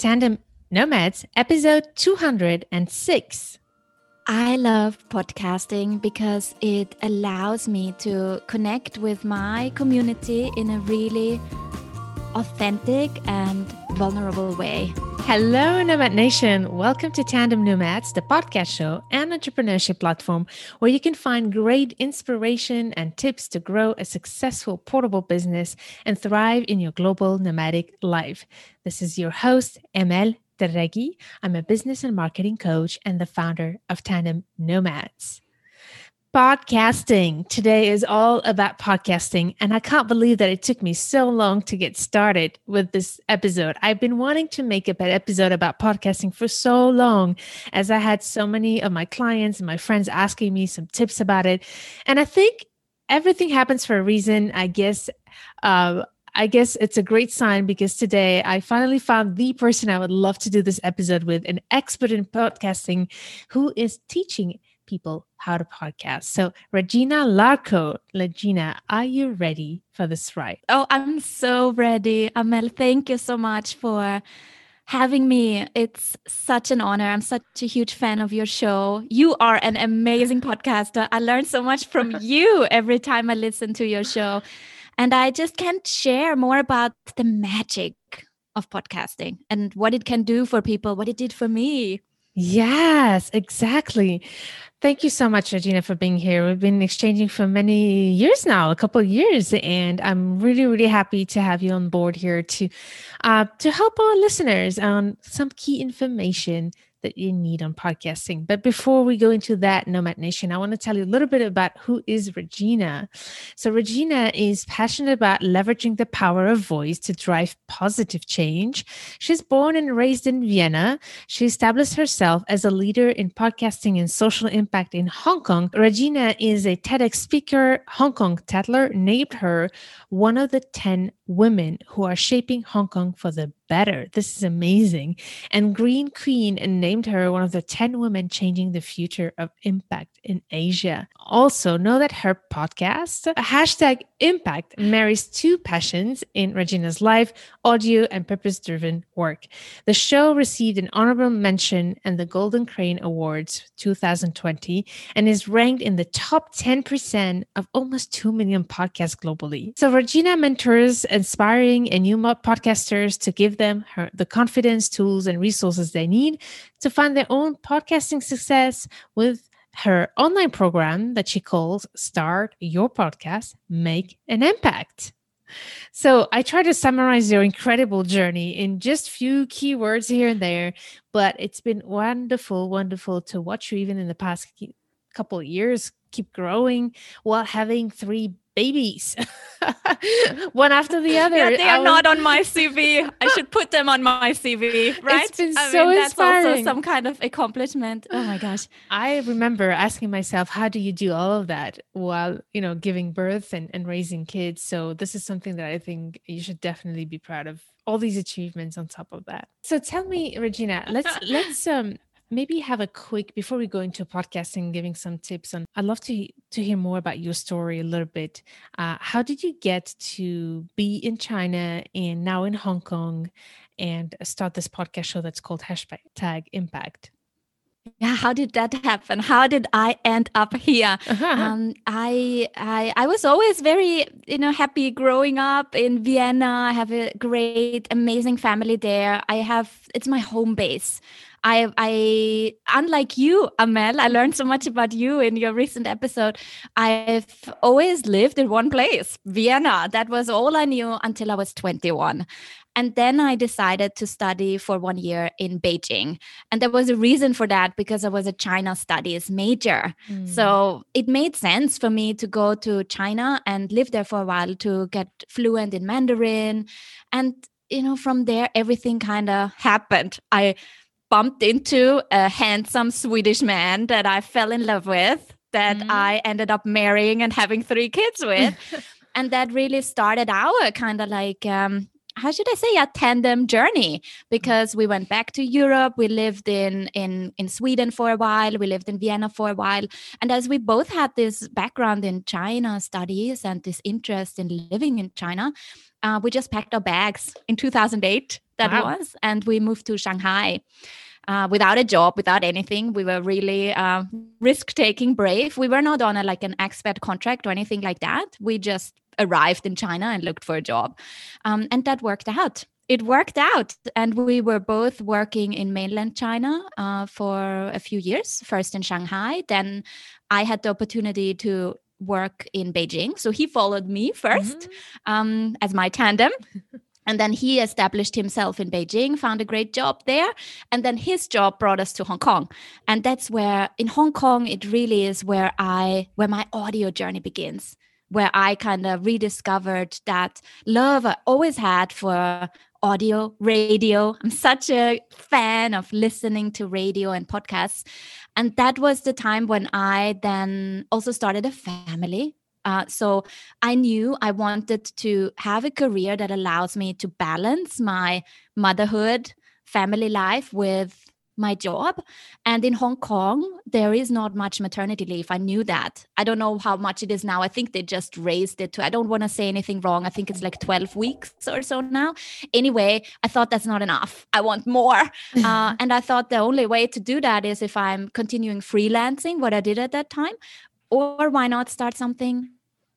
Tandem Nomads, episode 206. I love podcasting because it allows me to connect with my community in a really authentic and vulnerable way. Hello, Nomad Nation. Welcome to Tandem Nomads, the podcast show and entrepreneurship platform where you can find great inspiration and tips to grow a successful portable business and thrive in your global nomadic life. This is your host, Amel Derragui. I'm a business and marketing coach and the founder of Tandem Nomads. Podcasting. Today is all about podcasting, and I can't believe that it took me so long to get started with this episode. I've been wanting to make a episode about podcasting for so long, as I had so many of my clients and my friends asking me some tips about it. And I think everything happens for a reason. I guess uh, I guess it's a great sign because today I finally found the person I would love to do this episode with, an expert in podcasting who is teaching people how to podcast. So, Regina Larko, Regina, are you ready for this ride? Oh, I'm so ready. Amel, thank you so much for having me. It's such an honor. I'm such a huge fan of your show. You are an amazing podcaster. I learn so much from you every time I listen to your show. And I just can't share more about the magic of podcasting and what it can do for people, what it did for me. Yes, exactly. Thank you so much, Regina, for being here. We've been exchanging for many years now, a couple of years, and I'm really, really happy to have you on board here to uh, to help our listeners on some key information that you need on podcasting. But before we go into that, Nomad Nation, I want to tell you a little bit about who is Regina. So, Regina is passionate about leveraging the power of voice to drive positive change. She's born and raised in Vienna. She established herself as a leader in podcasting and social impact in Hong Kong. Regina is a TEDx speaker. Hong Kong Tatler named her one of the 10 women who are shaping Hong Kong for the better. This is amazing. And Green Queen named her one of the 10 women changing the future of impact in Asia. Also, know that her podcast, hashtag impact, marries two passions in Regina's life audio and purpose driven work. The show received an honorable mention and the Golden Crane Awards 2020 and is ranked in the top 10% of almost 2 million podcasts globally. So, Regina mentors inspiring and new podcasters to give them her, the confidence, tools, and resources they need to find their own podcasting success with her online program that she calls Start Your Podcast, Make an Impact. So I try to summarize your incredible journey in just few keywords here and there, but it's been wonderful, wonderful to watch you even in the past couple of years keep growing while having three babies. One after the other. yeah, they are was... not on my cv i should put them on my cv right it's been I so mean, that's also some kind of accomplishment. Oh my gosh. I remember asking myself how do you do all of that while you know giving birth and, and raising kids? So this is something that i think you should definitely be proud of all these achievements on top of that. So tell me regina let's let's um maybe have a quick before we go into podcasting giving some tips on i'd love to to hear more about your story a little bit. Uh, how did you get to be in china and now in hong kong and start this podcast show that's called hashtag impact? Yeah how did that happen? How did i end up here? Um, I, I i was always very you know happy growing up in vienna. I have a great amazing family there. I have it's my home base I, I, unlike you, Amel, I learned so much about you in your recent episode. I've always lived in one place, Vienna. That was all I knew until I was 21. And then I decided to study for one year in Beijing. And there was a reason for that because I was a China studies major. Mm. So it made sense for me to go to China and live there for a while to get fluent in Mandarin. And, you know, from there, everything kind of happened. I bumped into a handsome Swedish man that I fell in love with, that mm. I ended up marrying and having three kids with. and that really started our kind of like um, how should I say a tandem journey because we went back to Europe we lived in in in Sweden for a while we lived in Vienna for a while and as we both had this background in China studies and this interest in living in China uh, we just packed our bags in 2008 that wow. was and we moved to Shanghai uh, without a job, without anything. We were really uh, risk taking, brave. We were not on a, like an expat contract or anything like that. We just arrived in China and looked for a job. Um, and that worked out. It worked out. And we were both working in mainland China uh, for a few years, first in Shanghai. Then I had the opportunity to work in Beijing. So he followed me 1st mm-hmm. um, as my tandem. And then he established himself in Beijing, found a great job there. And then his job brought us to Hong Kong. And that's where in Hong Kong, it really is where I, where my audio journey begins, where I kind of rediscovered that love I always had for audio, radio. I'm such a fan of listening to radio and podcasts. And that was the time when I then also started a family uh, so I knew I wanted to have a career that allows me to balance my motherhood, family life with my job. And in Hong Kong, there is not much maternity leave. I knew that. I don't know how much it is now. I think they just raised it to, I don't want to say anything wrong. I think it's like 12 weeks or so now. Anyway, I thought that's not enough. I want more. uh, and I thought the only way to do that is if I'm continuing freelancing, what I did at that time, or why not start something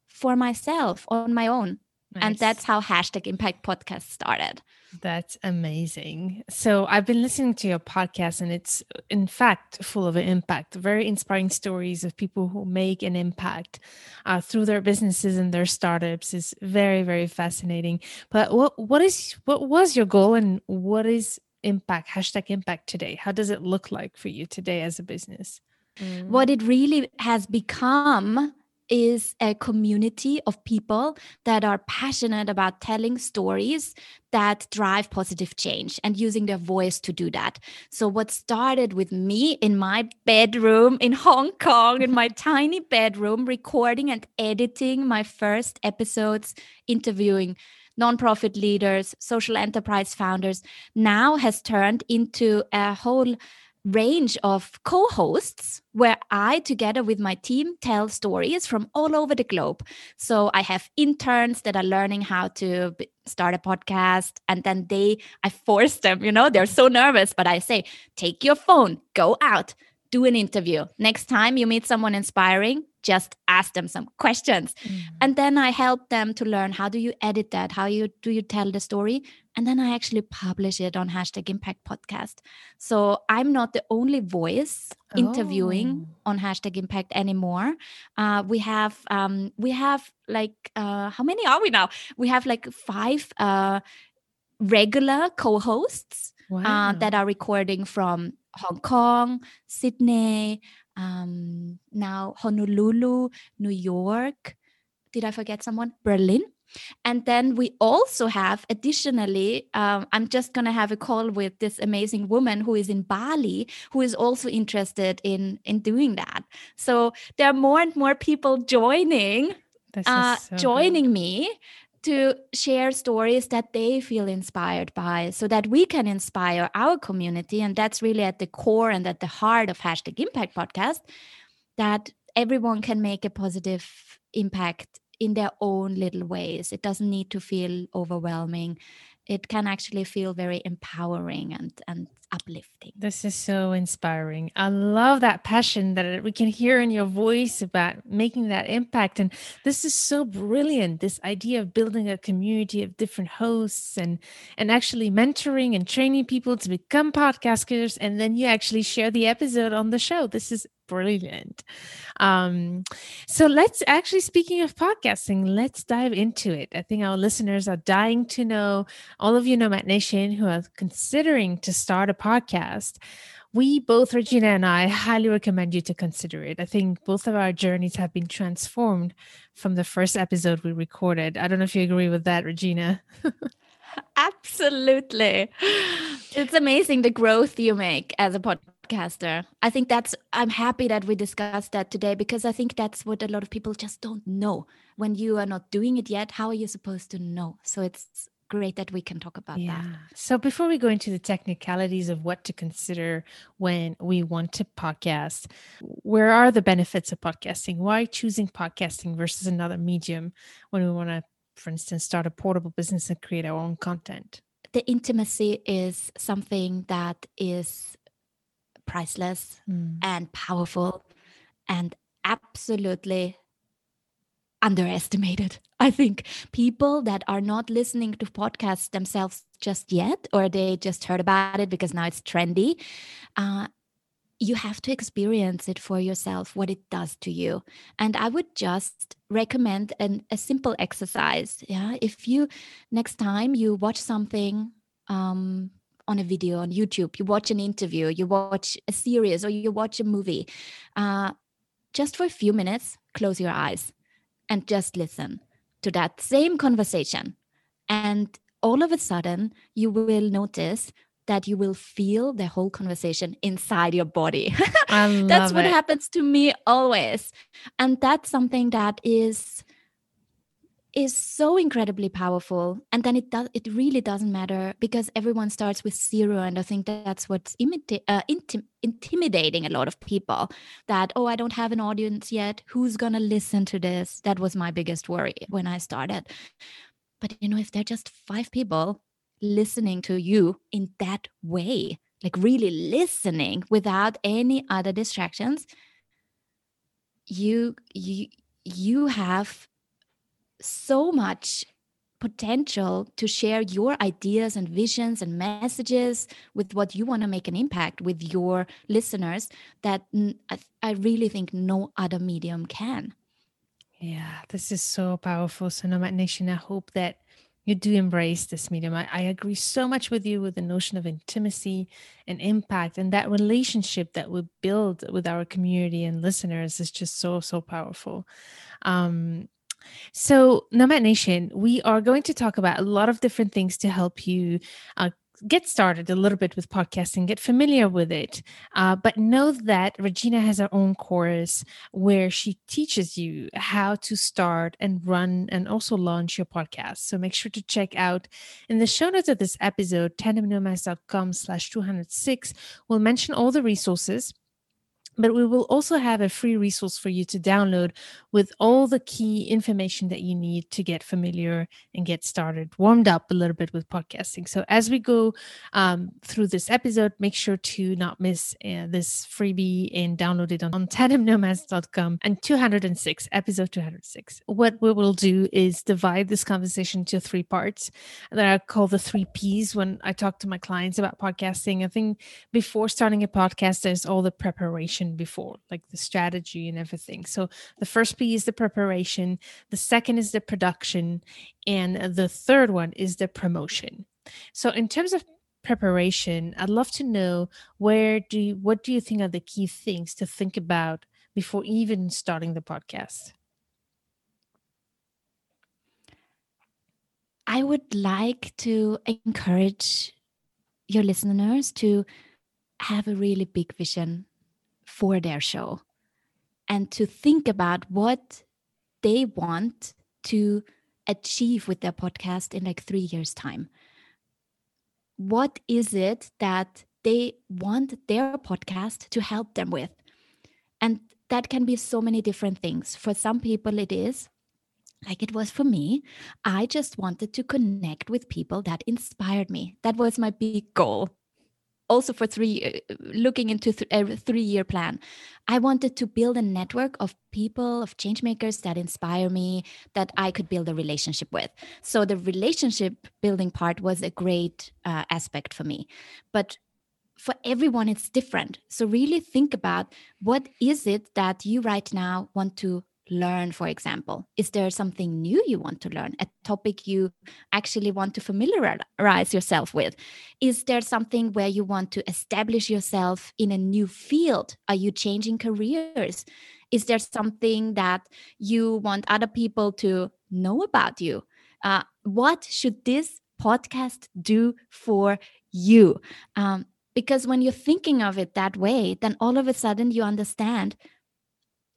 for myself on my own nice. and that's how hashtag impact podcast started that's amazing. So i've been listening to your podcast and it's in fact full of impact very inspiring stories of people who make an impact uh, through their businesses and their startups is very very fascinating. But what what is what was your goal and what is impact hashtag impact today? How does it look like for you today as a business? Mm. What it really has become is a community of people that are passionate about telling stories that drive positive change and using their voice to do that. So, what started with me in my bedroom in Hong Kong, in my tiny bedroom, recording and editing my first episodes, interviewing nonprofit leaders, social enterprise founders, now has turned into a whole range of co hosts where I, together with my team, tell stories from all over the globe. So I have interns that are learning how to start a podcast, and then they, I force them, you know, they're so nervous, but I say, take your phone, go out, do an interview. Next time you meet someone inspiring, just ask them some questions. Mm. And then I help them to learn how do you edit that? How you do you tell the story? And then I actually publish it on hashtag impact podcast. So I'm not the only voice interviewing oh. on hashtag impact anymore. Uh, we have um, we have like uh, how many are we now? We have like five uh, regular co-hosts uh, wow. that are recording from Hong Kong, Sydney, um, now Honolulu, New York. Did I forget someone? Berlin. And then we also have, additionally, um, I'm just going to have a call with this amazing woman who is in Bali, who is also interested in in doing that. So there are more and more people joining, uh, so joining good. me to share stories that they feel inspired by so that we can inspire our community. And that's really at the core and at the heart of Hashtag Impact Podcast that everyone can make a positive impact in their own little ways. It doesn't need to feel overwhelming it can actually feel very empowering and and uplifting. This is so inspiring. I love that passion that we can hear in your voice about making that impact and this is so brilliant this idea of building a community of different hosts and and actually mentoring and training people to become podcasters and then you actually share the episode on the show. This is brilliant. Um, so let's actually, speaking of podcasting, let's dive into it. I think our listeners are dying to know, all of you Nomad Nation who are considering to start a podcast. We both, Regina and I, highly recommend you to consider it. I think both of our journeys have been transformed from the first episode we recorded. I don't know if you agree with that, Regina. Absolutely. It's amazing the growth you make as a podcaster. I think that's, I'm happy that we discussed that today because I think that's what a lot of people just don't know. When you are not doing it yet, how are you supposed to know? So it's great that we can talk about yeah. that. So before we go into the technicalities of what to consider when we want to podcast, where are the benefits of podcasting? Why choosing podcasting versus another medium when we want to, for instance, start a portable business and create our own content? The intimacy is something that is priceless mm. and powerful and absolutely underestimated. I think people that are not listening to podcasts themselves just yet, or they just heard about it because now it's trendy, uh, you have to experience it for yourself, what it does to you. And I would just recommend an, a simple exercise. Yeah. If you, next time you watch something, um, on a video on YouTube, you watch an interview, you watch a series, or you watch a movie, uh, just for a few minutes, close your eyes and just listen to that same conversation. And all of a sudden, you will notice that you will feel the whole conversation inside your body. that's what it. happens to me always. And that's something that is is so incredibly powerful and then it does it really doesn't matter because everyone starts with zero and i think that's what's imita- uh, intim- intimidating a lot of people that oh i don't have an audience yet. Who's going to listen to this? That was my biggest worry when i started. But you know if they're just five people listening to you in that way like really listening without any other distractions you you you have so much potential to share your ideas and visions and messages with what you want to make an impact with your listeners that I really think no other medium can. Yeah, this is so powerful. So, Nomad Nation, I hope that you do embrace this medium. I, I, agree so much with you with the notion of intimacy and impact, and that relationship that we build with our community and listeners is just so, so powerful. Um, so, Nomad Nation, we are going to talk about a lot of different things to help you uh, get started a little bit with podcasting, get familiar with it. Uh, but know that Regina has her own course where she teaches you how to start and run and also launch your podcast. So make sure to check out in the show notes of this episode, tandemnomads.com slash 206. We'll mention all the resources but we will also have a free resource for you to download with all the key information that you need to get familiar and get started, warmed up a little bit with podcasting. So, as we go um, through this episode, make sure to not miss uh, this freebie and download it on, on tandemnomads.com and 206, episode 206. What we will do is divide this conversation into three parts that I call the three P's when I talk to my clients about podcasting. I think before starting a podcast, there's all the preparation preparation before, like the strategy and everything. So the first P is the preparation, the second is the production, and the third one is the promotion. So in terms of preparation, I'd love to know where do you, what do you think are the key things to think about before even starting the podcast? I would like to encourage your listeners to have a really big vision for their show and to think about what they want to achieve with their podcast in like three years' time. What is it that they want their podcast to help them with? And that can be so many different things. For some people, it is like it was for me. I just wanted to connect with people that inspired me. That was my big goal also for three uh, looking into th- a three year plan. I wanted to build a network of people of change makers that inspire me that i could build a relationship with. So the relationship building part was a great uh, aspect for me. But for everyone it's different. So really think about what is it that you right now want to learn, for example? Is there something new you want to learn, a topic you actually want to familiarize yourself with? Is there something where you want to establish yourself in a new field? Are you changing careers? Is there something that you want other people to know about you? Uh, what should this podcast do for you? Um, because when you're thinking of it that way, then all of a sudden you understand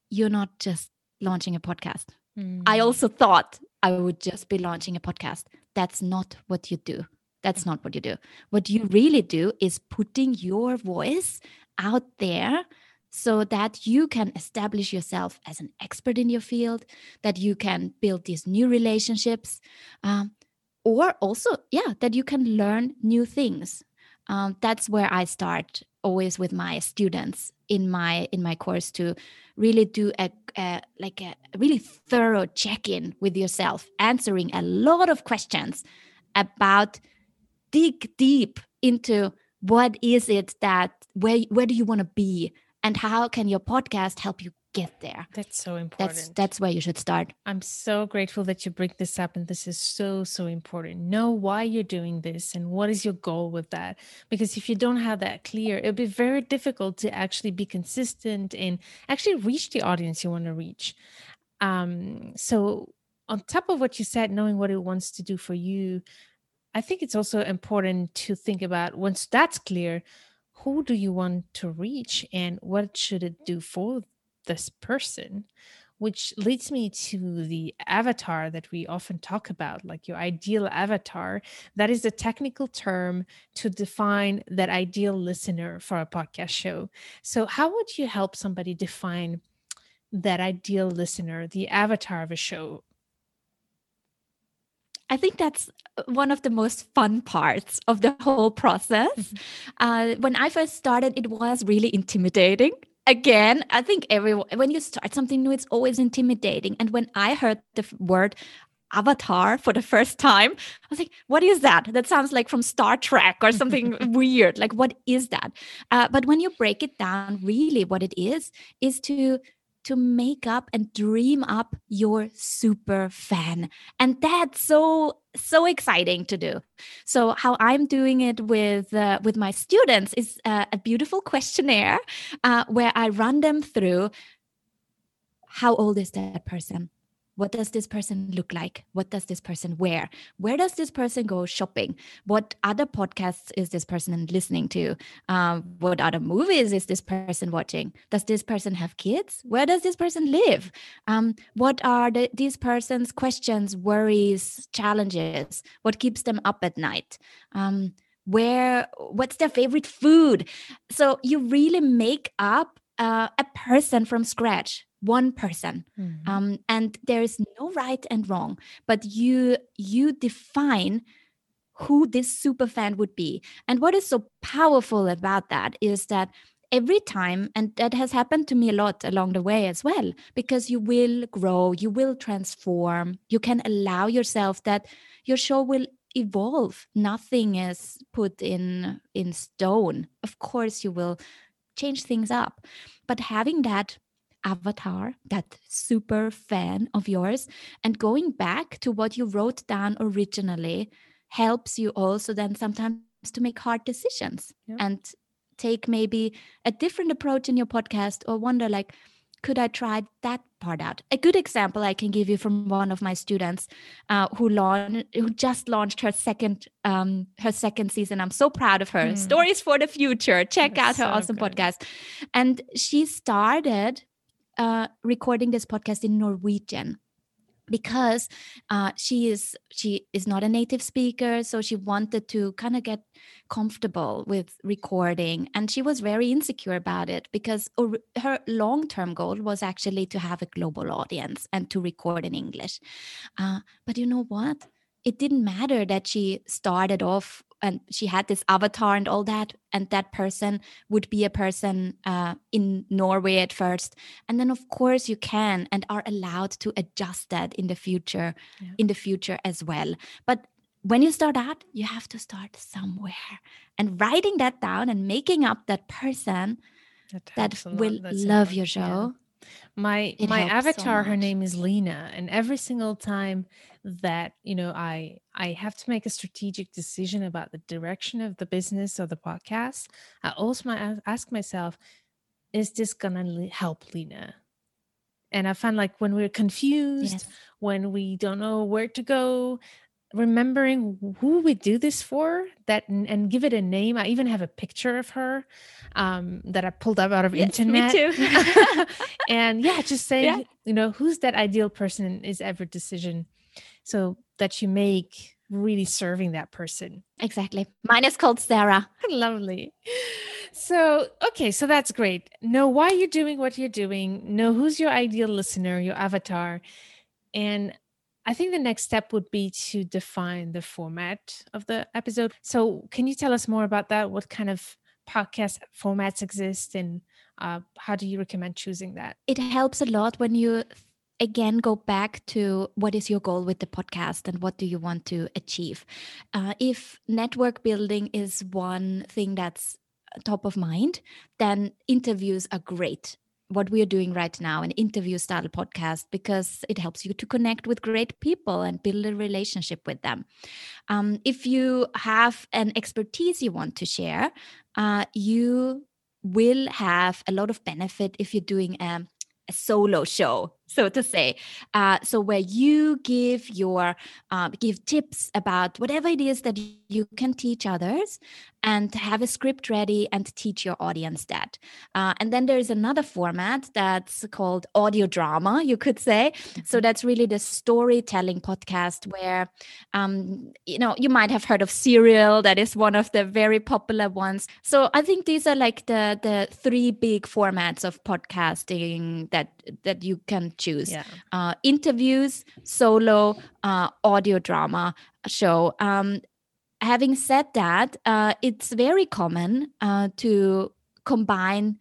you're not just launching a podcast. Mm. I also thought I would just be launching a podcast. that's not what you do that's not what you do what you really do is putting your voice out there so that you can establish yourself as an expert in your field that you can build these new relationships um, or also yeah that you can learn new things um, that's where i start always with my students in my in my course to really do a, a like a really thorough check-in with yourself answering a lot of questions about dig deep into what is it that where where do you want to be and how can your podcast help you get there. That's so important. that's that's where you should start. I'm so grateful that you bring this up and this is so so important. Know why you're doing this and what is your goal with that? Because if you don't have that clear it'll be very difficult to actually be consistent and actually reach the audience you want to reach. Um so on top of what you said knowing what it wants to do for you i think it's also important to think about once that's clear who do you want to reach and what should it do for this person which leads me to the avatar that we often talk about, like your ideal avatar. That is a technical term to define that ideal listener for a podcast show. So, how would you help somebody define that ideal listener, the avatar of a show? I think that's uh, one of the most fun parts of the whole process. Mm-hmm. Uh, when I first started, it was really intimidating again i think everyone when you start something new it's always intimidating. And when i heard the word avatar for the first time i was like what is that? That sounds like from star trek or something weird. Like what is that? Uh, but when you break it down really what it is is to to make up and dream up your super fan. And that's so so exciting to do. So how I'm doing it with uh, with my students is uh, a beautiful questionnaire uh, where I run them through how old is that person? What does this person look like? What does this person wear? Where does this person go shopping? What other podcasts is this person listening to? Um, what other movies is this person watching? Does this person have kids? Where does this person live? Um, what are the, these person's questions, worries, challenges? What keeps them up at night? Um, where what's their favorite food so you really make up uh, a person from scratch one person. Mm-hmm. um, and there is no right and wrong but you you define who this super fan would be. And what is so powerful about that is that every time and that has happened to me a lot along the way as well because you will grow you will transform you can allow yourself that your show will evolve. Nothing is put in in stone. Of course you will change things up. But having that avatar, that super fan of yours, and going back to what you wrote down originally helps you also then sometimes to make hard decisions yeah. and take maybe a different approach in your podcast or wonder like could I try that part out? A good example I can give you from one of my students uh, who launched, who just launched her second um, her second season. I'm so proud of her. Mm. Stories for the future. Check That's out her so awesome good. podcast. And she started uh, recording this podcast in Norwegian because uh, she is she is not a native speaker so she wanted to kind of get comfortable with recording and she was very insecure about it because her long-term goal was actually to have a global audience and to record in english. Uh, but you know what? It didn't matter that she started off and she had this avatar and all that and that person would be a person uh, in norway at first. And then of course you can and are allowed to adjust that in the future yeah. in the future as well. But when you start out you have to start somewhere. And writing that down and making up that person that, that will love your show yeah my it my avatar so her name is lena and every single time that you know i i have to make a strategic decision about the direction of the business or the podcast i also ask myself is this gonna help lena and i find like when we're confused yes. when we don't know where to go remembering who we do this for that and give it a name i even have a picture of her um, that i pulled up out of yes, internet me too. and yeah just saying yeah. you know who's that ideal person is every decision so that you make really serving that person. Exactly. Mine is called Sarah. Lovely. So, okay, so that's great. Know why you're doing what you're doing, know who's your ideal listener, your avatar. And I think the next step would be to define the format of the episode. So, can you tell us more about that? What kind of podcast formats exist and uh, how do you recommend choosing that? It helps a lot when you again go back to what is your goal with the podcast and what do you want to achieve uh, if network building is one thing that's top of mind then interviews are great what we are doing right now an interview style podcast because it helps you to connect with great people and build a relationship with them. Um, if you have an expertise you want to share uh, you will have a lot of benefit if you're doing a, a solo show so to say uh, so where you give your uh, give tips about whatever it is that you can teach others and have a script ready and teach your audience that. Uh, and then there's another format that's called audio drama you could say. So mm-hmm. that's really the storytelling podcast where um, you know you might have heard of serial that is one of the very popular ones. So i think these are like the the three big formats of podcasting that that you can choose yeah. uh, interviews solo uh, audio drama show um, having said that uh, it's very common uh, to combine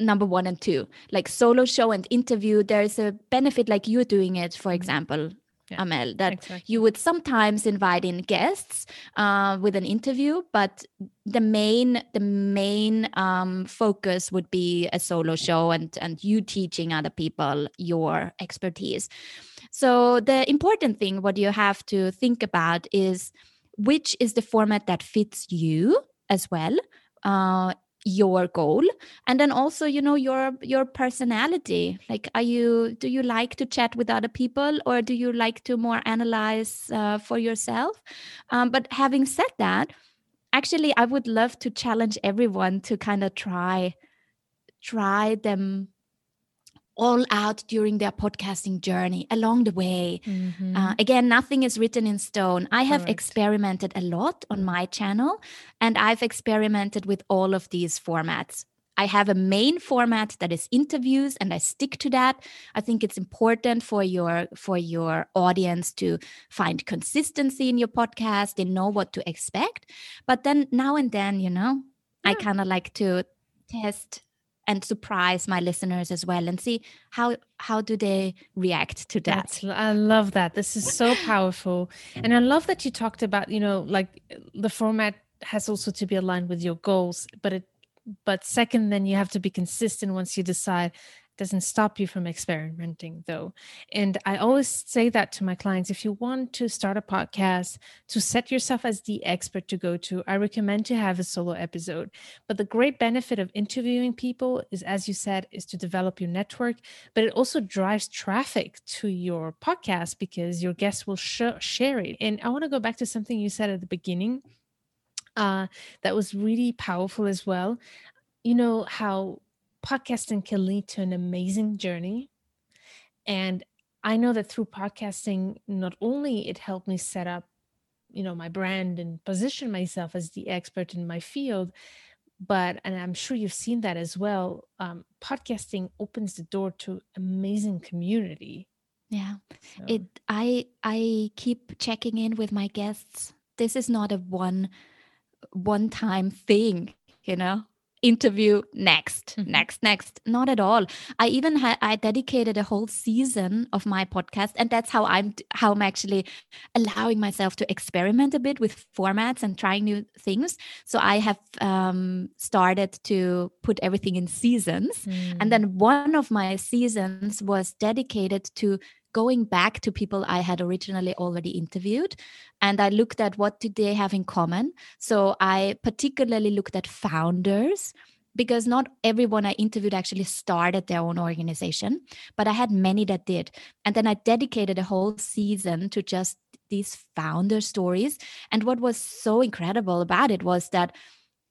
number one and two like solo show and interview there's a benefit like you're doing it for mm-hmm. example yeah, Amel, that exactly. you would sometimes invite in guests uh, with an interview, but the main the main um, focus would be a solo show and and you teaching other people your expertise. So the important thing, what you have to think about is which is the format that fits you as well. Uh, your goal? And then also you know your your personality. Like are you do you like to chat with other people or do you like to more analyze uh, for yourself? Um, but having said that actually i would love to challenge everyone to kind of try try them all out during their podcasting journey along the way. Mm-hmm. Uh, again, nothing is written in stone. I have experimented a lot on my channel and I've experimented with all of these formats. I have a main format that is interviews and I stick to that. I think it's important for your for your audience to find consistency in your podcast and know what to expect. But then now and then, you know, yeah. I kind of like to test and surprise my listeners as well and see how how do they react to that. That's, i love that. This is so powerful. And i love that you talked about you know like the format has also to be aligned with your goals but it but second then you have to be consistent once you decide doesn't stop you from experimenting though. And i always say that to my clients if you want to start a podcast to set yourself as the expert to go to i recommend to have a solo episode. But the great benefit of interviewing people is as you said is to develop your network but it also drives traffic to your podcast because your guests will sh- share it. And i want to go back to something you said at the beginning uh, that was really powerful as well. You know how podcasting can lead to an amazing journey. And I know that through podcasting, not only it helped me set up, you know, my brand and position myself as the expert in my field, but and I'm sure you've seen that as well. Um, podcasting opens the door to amazing community. Yeah, so. it. I I keep checking in with my guests. This is not a one one time thing, you know interview next mm-hmm. next next not at all i even had i dedicated a whole season of my podcast and that's how i'm how i'm actually allowing myself to experiment a bit with formats and trying new things so i have um, started to put everything in seasons mm. and then one of my seasons was dedicated to going back to people I had originally already interviewed and I looked at what did they have in common. So I particularly looked at founders because not everyone I interviewed actually started their own organization, but I had many that did. And then I dedicated a whole season to just these founder stories. And what was so incredible about it was that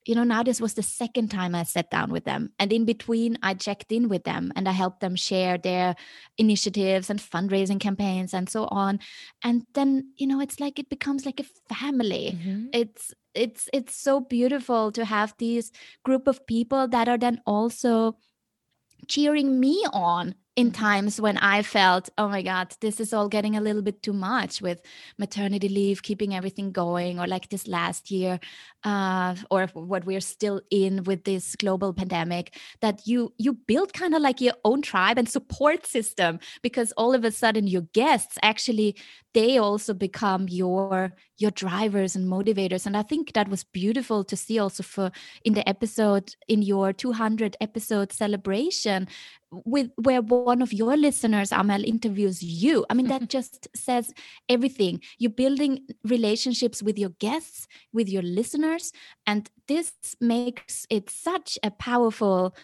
you know, now this was the second time I sat down with them. And in between, I checked in with them and I helped them share their initiatives and fundraising campaigns and so on. And then, you know, it's like it becomes like a family. Mm-hmm. It's it's it's so beautiful to have these group of people that are then also cheering me on in times when I felt, oh my God, this is all getting a little bit too much with maternity leave, keeping everything going, or like this last year, uh, or what we're still in with this global pandemic, that you you build kind of like your own tribe and support system because all of a sudden your guests actually they also become your your drivers and motivators. And i think that was beautiful to see also for in the episode in your 200 episode celebration with where one of your listeners Amel interviews you. I mean that just says everything. You're building relationships with your guests with your listeners and this makes it such a powerful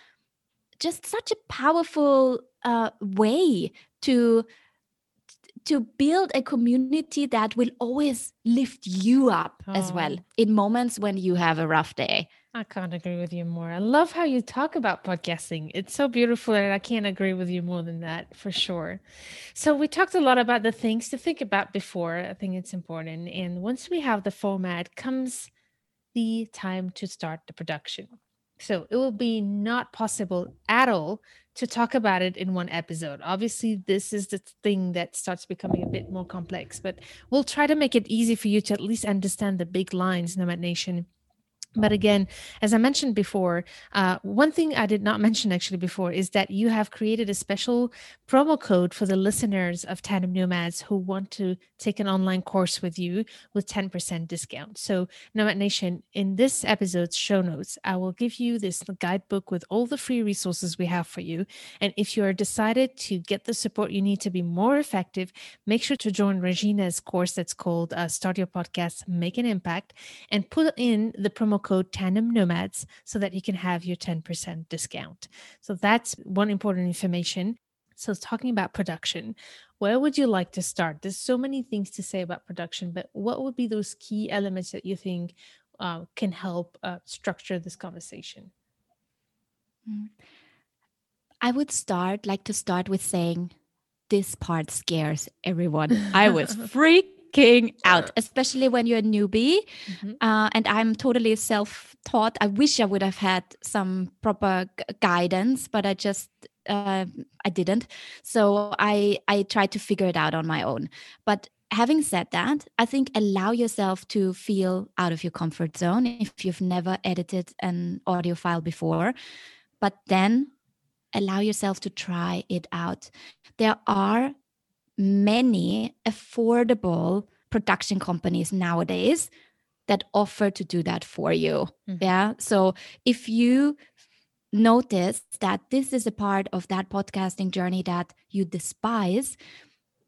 just such a powerful uh, way to to build a community that will always lift you up oh. as well in moments when you have a rough day I can't agree with you more. I love how you talk about podcasting. It's so beautiful, and I can't agree with you more than that for sure. So, we talked a lot about the things to think about before. I think it's important. And once we have the format, comes the time to start the production. So, it will be not possible at all to talk about it in one episode. Obviously, this is the thing that starts becoming a bit more complex, but we'll try to make it easy for you to at least understand the big lines, Nomad Nation but again, as I mentioned before, uh, one thing I did not mention actually before is that you have created a special promo code for the listeners of Tandem Nomads who want to take an online course with you with 10% discount. So, Nomad Nation, in this episode's show notes, I will give you this guidebook with all the free resources we have for you. And if you are decided to get the support you need to be more effective, make sure to join Regina's course that's called uh, Start Your Podcast, Make an Impact, and put in the promo code Tandem Nomads so that you can have your 10% discount. So that's one important information. So, talking about production, where would you like to start? There's so many things to say about production, but what would be those key elements that you think uh, can help uh, structure this conversation? Mm. I would start, like to start with saying, this part scares everyone. I was freaked freaking out, especially when you're a newbie. Mm-hmm. Uh, and I'm totally self taught. I wish I would have had some proper g- guidance, but I just uh, I didn't. So I I tried to figure it out on my own. But having said that, I think allow yourself to feel out of your comfort zone if you've never edited an audio file before. But then allow yourself to try it out. There are many affordable production companies nowadays that offer to do that for you. Mm-hmm. Yeah. So if you notice that this is a part of that podcasting journey that you despise,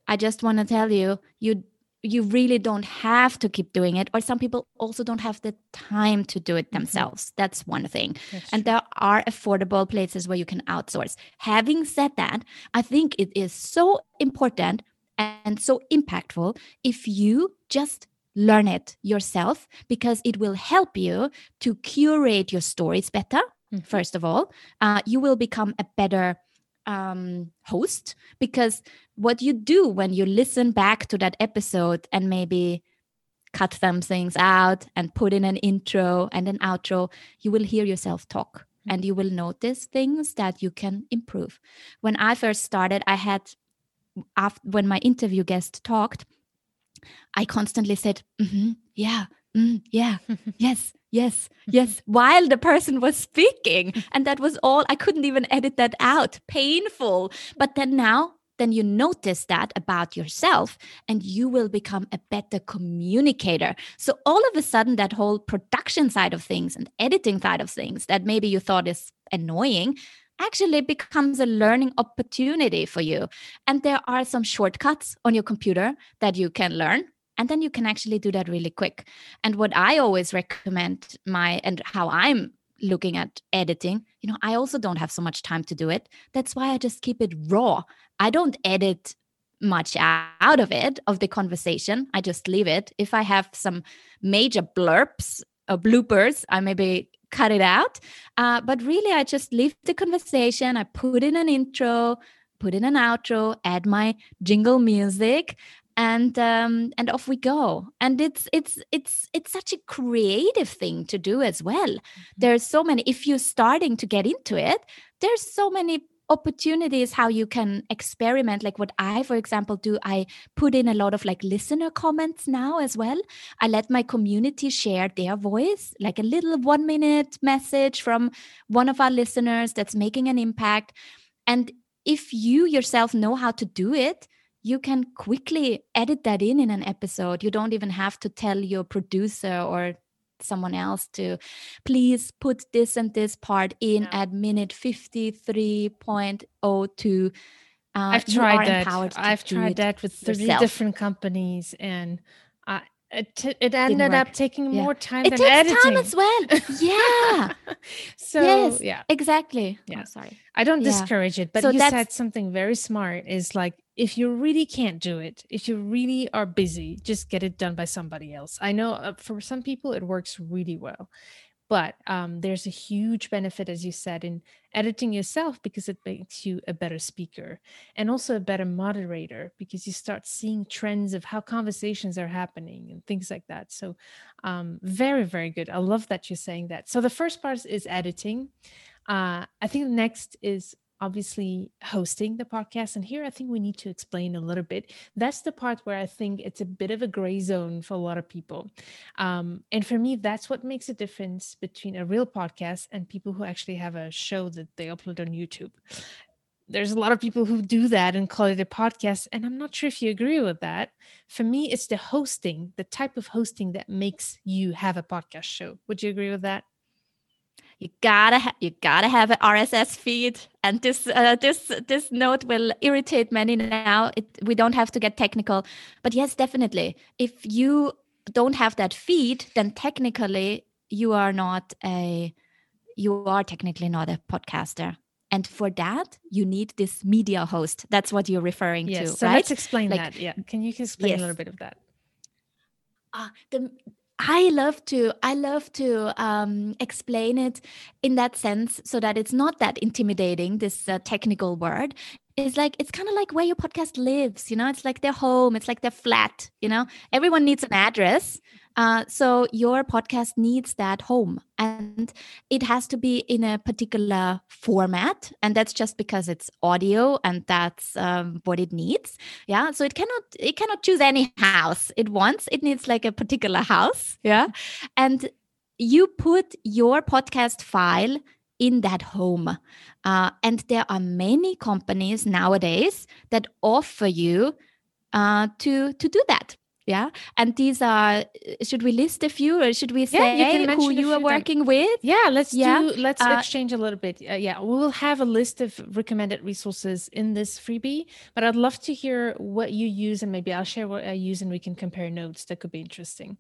I just want to tell you, you you really don't have to keep doing it or some people also don't have the time to do it mm-hmm. themselves mm-hmm. that's one thing that's and there are affordable places where you can outsource having said that i think it is so important and so impactful if you just learn it yourself because it will help you to curate your stories better mm-hmm. first of all uh, you will become a better um, host because what you do when you listen back to that episode and maybe cut some things out and put in an intro and an outro, you will hear yourself talk mm-hmm. and you will notice things that you can improve. When I first started, I had, after, when my interview guest talked, I constantly said, mm-hmm, yeah, mm, yeah, yes, yes, yes, while the person was speaking. And that was all. I couldn't even edit that out. Painful. But then now, then you notice that about yourself and you will become a better communicator. So all of a sudden, that whole production side of things and editing side of things that maybe you thought is annoying actually becomes a learning opportunity for you. And there are some shortcuts on your computer that you can learn and then you can actually do that really quick. And what i always recommend my and how i'm looking at editing you know i also don't have so much time to do it. That's why i just keep it raw. I don't edit much out of it of the conversation. I just leave it. If i have some major blurps or bloopers i maybe cut it out. Uh, but really, I just leave the conversation. I put in an intro, put in an outro, add my jingle music, and um, and off we go. And it's it's it's it's such a creative thing to do as well. Mm-hmm. There's so many. If you're starting to get into it, there's so many opportunities how you can experiment like what i for example do i put in a lot of like listener comments now as well i let my community share their voice like a little one minute message from one of our listeners that's making an impact and if you yourself know how to do it you can quickly edit that in in an episode you don't even have to tell your producer or someone else to please put this and this part in yeah. at minute 53.02 uh, I've tried that. I've tried that with three yourself. different companies, and I, it, t- it ended up taking yeah. more time it than takes editing. time as well. Yeah. so yes, yeah, exactly. Yeah, oh, sorry. I don't yeah. discourage it, but so you said something very smart. Is like if you really can't do it, if you really are busy, just get it done by somebody else. I know uh, for some people it works really well, but um, there's a huge benefit, as you said, in editing yourself because it makes you a better speaker and also a better moderator because you start seeing trends of how conversations are happening and things like that. So, um, very, very good. I love that you're saying that. So, the first part is editing. Uh, I think the next is obviously hosting the podcast. And here I think we need to explain a little bit. That's the part where I think it's a bit of a gray zone for a lot of people. Um, and for me, that's what makes a difference between a real podcast and people who actually have a show that they upload on YouTube. There's a lot of people who do that and call it a podcast. And I'm not sure if you agree with that. For me, it's the hosting, the type of hosting that makes you have a podcast show. Would you agree with that? You gotta ha- you gotta have an RSS feed, and this uh, this this note will irritate many now. It, we don't have to get technical, but yes, definitely. If you don't have that feed, then technically you are not a you are technically not a podcaster. And for that, you need this media host. That's what you're referring yes, to, so right? Let's explain like, that. Yeah, can you explain yes. a little bit of that? Uh, the I love to I love to um, explain it in that sense so that it's not that intimidating. This uh, technical word is like it's kind of like where your podcast lives. You know, it's like their home. It's like their flat. You know, everyone needs an address, uh, so your podcast needs that home and it has to be in a particular format. And that's just because it's audio and that's um, what it needs. Yeah. So it cannot, it cannot choose any house it wants. It needs like a particular house. Yeah. And you put your podcast file in that home. Uh, and there are many companies nowadays that offer you uh, to to do that yeah and these are uh, should we list a few or should we say yeah, you who you are working then. with yeah let's yeah. do let's uh, exchange a little bit uh, yeah we will have a list of recommended resources in this freebie but i'd love to hear what you use and maybe i'll share what i use and we can compare notes that could be interesting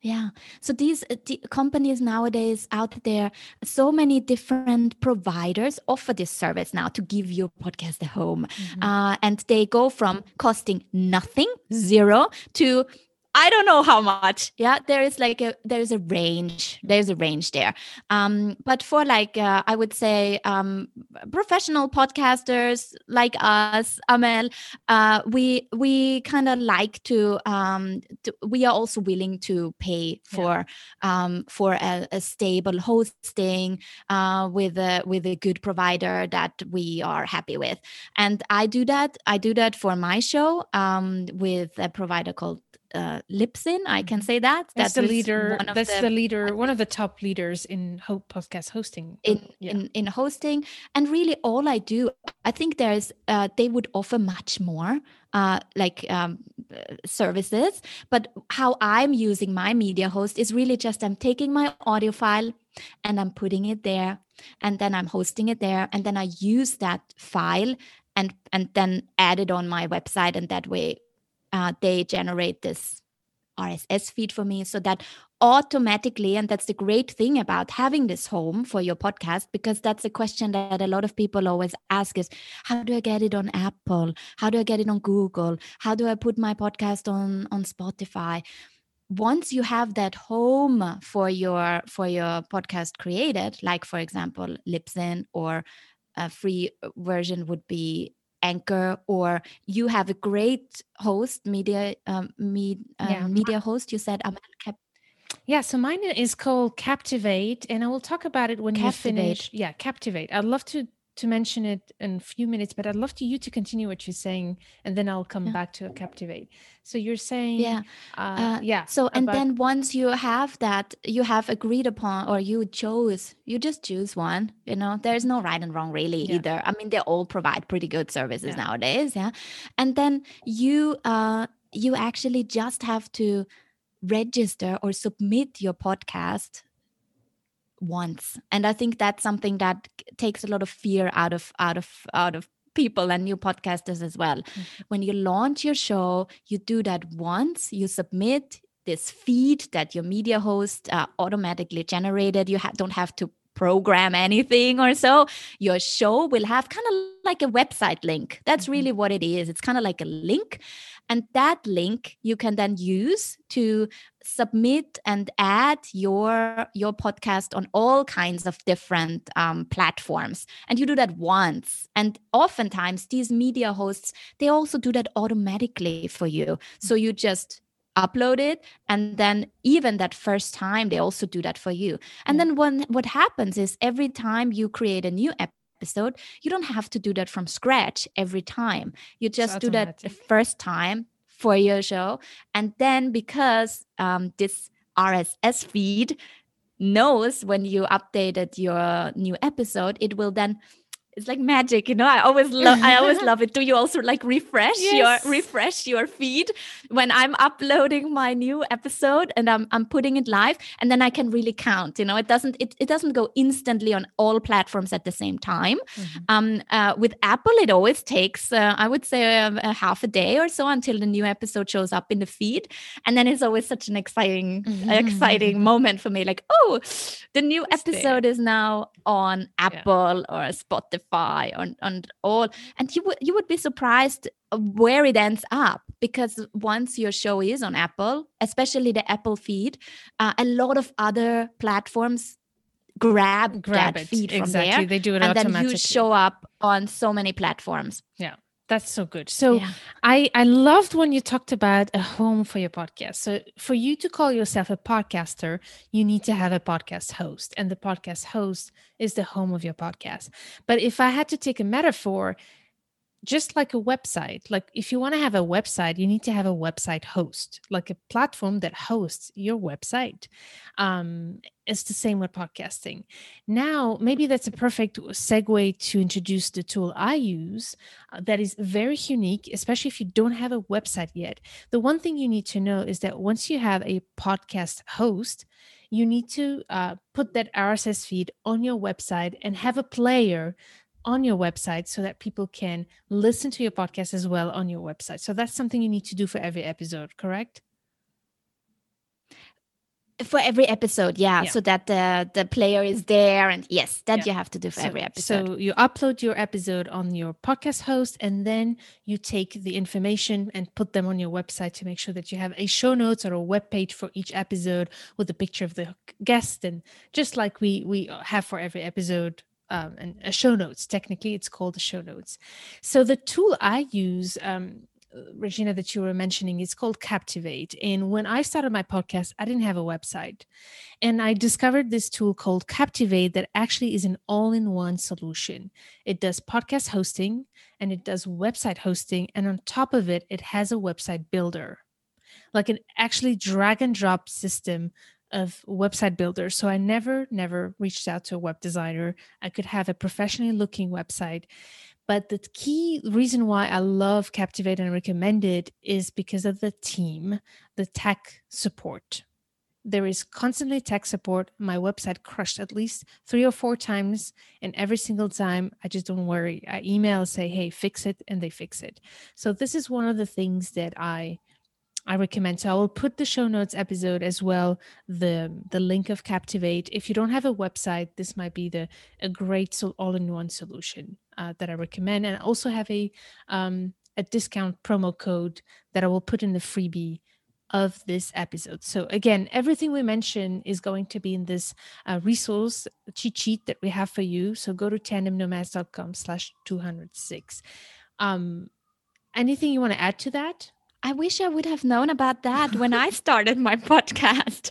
yeah. So these uh, the companies nowadays out there, so many different providers offer this service now to give your podcast a home. Mm-hmm. Uh, and they go from costing nothing, zero, to I don't know how much. Yeah, there is like a there's a range. There's a range there. Um, but for like uh, I would say um, professional podcasters like us, Amel, uh, we we kind of like to, um, to, we are also willing to pay for yeah. um, for a, a, stable hosting uh, with a with a good provider that we are happy with. And I do that. I do that for my show um, with a provider called uh. I can say that. That's that the leader. That's the, the, leader. One of the top leaders in ho- podcast hosting. In, yeah. in in hosting, and really all I do, I think there's uh, they would offer much more. Uh, like um, services, but how I'm using my media host is really just I'm taking my audio file and I'm putting it there, and then I'm hosting it there, and then I use that file and and then add it on my website, and that way uh, they generate this RSS feed for me so that automatically, and that's the great thing about having this home for your podcast, because that's a question that a lot of people always ask is how do I get it on Apple? How do I get it on Google? How do I put my podcast on, on Spotify? once you have that home for your for your podcast created like for example libsyn or a free version would be anchor or you have a great host media um, me, um, yeah. media host you said Cap- yeah so mine is called captivate and i will talk about it when captivate. you finish yeah captivate i'd love to to mention it in a few minutes, but I'd love to you to continue what you're saying, and then I'll come yeah. back to captivate. So you're saying, yeah, uh, uh, yeah. So and then once you have that, you have agreed upon, or you chose, you just choose one. You know, there's no right and wrong really yeah. either. I mean, they all provide pretty good services yeah. nowadays, yeah. And then you, uh, you actually just have to register or submit your podcast once. And i think that's something that takes a lot of fear out of out of out of people and new podcasters as well. Mm-hmm. when you launch your show you do that once you submit this feed that your media host uh, automatically generated. You ha- don't have to program anything or so. Your show will have kind of like a website link. That's mm-hmm. really what it is. It's kind of like a link and that link you can then use to submit and add your your podcast on all kinds of different um, platforms. And you do that once. And oftentimes these media hosts they also do that automatically for you. So you just upload it and then even that first time they also do that for you. And then when what happens is every time you create a new episode you don't have to do that from scratch every time you just do that the first time for your show. And then because um, this RSS feed knows when you updated your new episode, it will then it's like magic you know i always love i always love it do you also like refresh yes. your refresh your feed when i'm uploading my new episode and i'm, I'm putting it live and then i can really count you know it doesn't it, it doesn't go instantly on all platforms at the same time mm-hmm. um uh, with apple it always takes uh, i would say a, a, half a day or so until the new episode shows up in the feed and then it's always such an exciting mm-hmm. exciting moment for me like oh the new episode is now on apple yeah. or spotify Spotify and, and all. And you would you would be surprised where it ends up because once your show is on Apple, especially the Apple feed, uh, a lot of other platforms grab, grab that it. feed from exactly. there. They do it automatically. and then you show up on so many platforms. Yeah. That's so good. So yeah. I I loved when you talked about a home for your podcast. So for you to call yourself a podcaster, you need to have a podcast host and the podcast host is the home of your podcast. But if I had to take a metaphor, just like a website like if you want to have a website you need to have a website host like a platform that hosts your website. Um, it's the same with podcasting. Now maybe that's a perfect segue to introduce the tool i use uh, that is very unique especially if you don't have a website yet. The one thing you need to know is that once you have a podcast host you need to uh, put that rss feed on your website and have a player on your website so that people can listen to your podcast as well on your website. So that's something you need to do for every episode, correct? For every episode, yeah, yeah. so that the the player is there, and yes, that yeah. you have to do for so, every episode. So you upload your episode on your podcast host, and then you take the information and put them on your website to make sure that you have a show notes or a web page for each episode with a picture of the guest, and just like we we have for every episode um, and a show notes. Technically, it's called the show notes. So the tool I use, um, Regina, that you were mentioning, is called Captivate. And when I started my podcast, I didn't have a website, and I discovered this tool called Captivate that actually is an all-in-one solution. It does podcast hosting and it does website hosting, and on top of it, it has a website builder like an actually drag and drop system of website builders. So I never, never reached out to a web designer. I could have a professionally looking website. But the key reason why I love Captivate and recommend it is because of the team, the tech support. There is constantly tech support. My website crushed at least three or four times, and every single time I just don't worry. I email, say, hey, fix it, and they fix it. So, this is one of the things that I I recommend. So I will put the show notes episode as well, the the link of Captivate. If you don't have a website, this might be the a great so all-in-one solution uh, that I recommend. And I also have a um, a discount promo code that I will put in the freebie of this episode. So again, everything we mention is going to be in this uh, resource cheat sheet that we have for you. So go to tandemnomads.com slash 206. Um, anything you want to add to that? I wish I would have known about that when I started my podcast.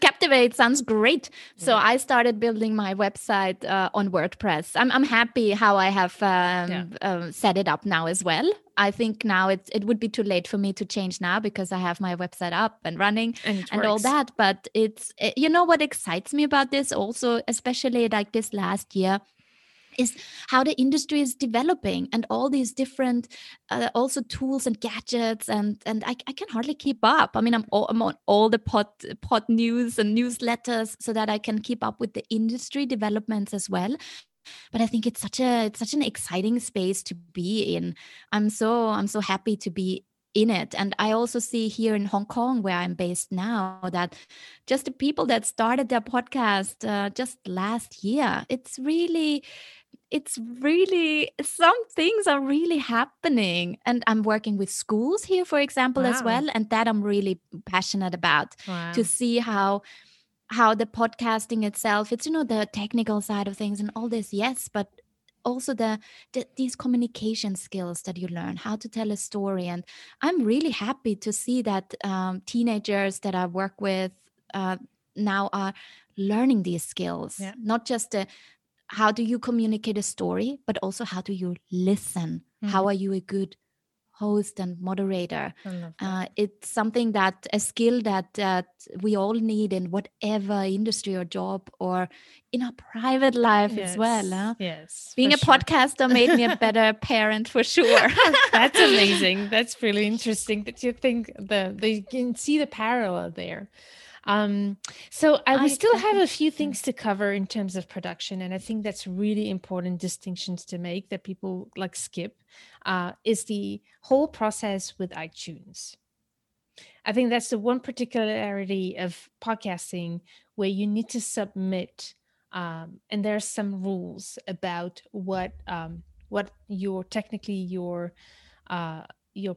Captivate sounds great. So. I started building my website uh, on WordPress. I'm, I'm happy how I have um, yeah. uh, set it up now as well. I think now it, it would be too late for me to change now because I have my website up and running and, and all that. But it's, eh, you know, what excites me about this also, especially like this last year is how the industry is developing and all these different uh, also tools and gadgets and and I, I can hardly keep up. I mean I'm, all, I'm on all the pod pod news and newsletters so that i can keep up with the industry developments as well. But i think it's such a it's such an exciting space to be in. I'm so i'm so happy to be in it. And I also see here in Hong Kong, where I'm based now, that just the people that started their podcast uh, just last year, it's really it's really some things are really happening and i'm working with schools here for example wow. as well and that i'm really passionate about wow. to see how how the podcasting itself it's you know the technical side of things and all this yes but also the, the, these communication skills that you learn how to tell a story and i'm really happy to see that um, teenagers that i work with uh, now are learning these skills yeah. not just the how do you communicate a story, but also how do you listen? Mm-hmm. How are you a good host and moderator? Uh, it's something that a skill that that we all need in whatever industry or job or in our private life yes. as well. Huh? Yes, being a sure. podcaster made me a better parent for sure. That's amazing. That's really interesting that you think the they can see the parallel there. Um, so I, we still have a few things to cover in terms of production, and I think that's really important distinctions to make that people like skip. Uh, is the whole process with iTunes. I think that's the one particularity of podcasting where you need to submit, um, and there are some rules about what um, what your technically your uh, your